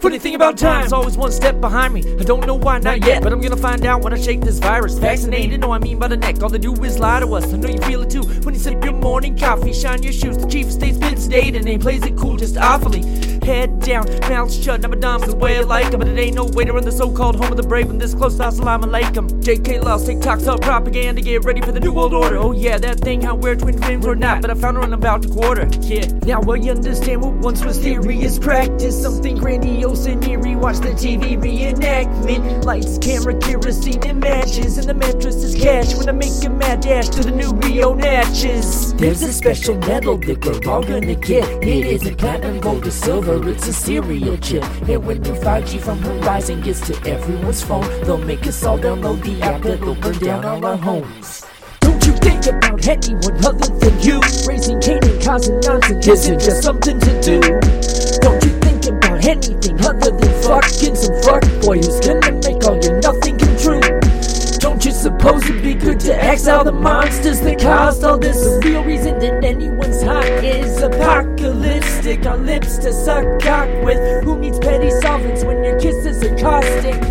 Funny thing about time's always one step behind me. I don't know why, not yet, but I'm gonna find out when I shake this virus. Vaccinated, know I mean by the neck. All they do is lie to us. I know you feel it too when you sip your morning coffee, shine your shoes. The chief of state's been sedated and he plays it cool, just awfully. Head down, mouth shut, a dumb, it's the way I like 'em, But it ain't no way to run the so called home of the brave when this close to Assalamu alaikum. JK Laws, TikTok's up propaganda, get ready for the new world order. Oh yeah, that thing how we're twin flames or not, but I found her in about a quarter. Yeah, now I understand what once was theory is practice. Something grandiose and eerie. Watch the TV reenactment. Lights, camera, kerosene, and matches. And the mattress is cash when I make a mad dash to the new Rio Natchez. There's a special medal that we're all gonna get. It isn't platinum, gold, or silver, it's a serial chip. And when new 5G from Verizon gets to everyone's phone, they'll make us all download the app that'll burn down all our homes. Don't you think about anyone other than you? Raising Cain and causing nonsense isn't just something to do. Don't you think about anything other than fucking some fuckboy who's gonna make all your nothing come true? Don't you suppose it'd be good to exile the monsters that caused all this? The real reason that anyone's hot is lipstick on lips to suck cock with. Who needs petty solvents when your kisses are caustic?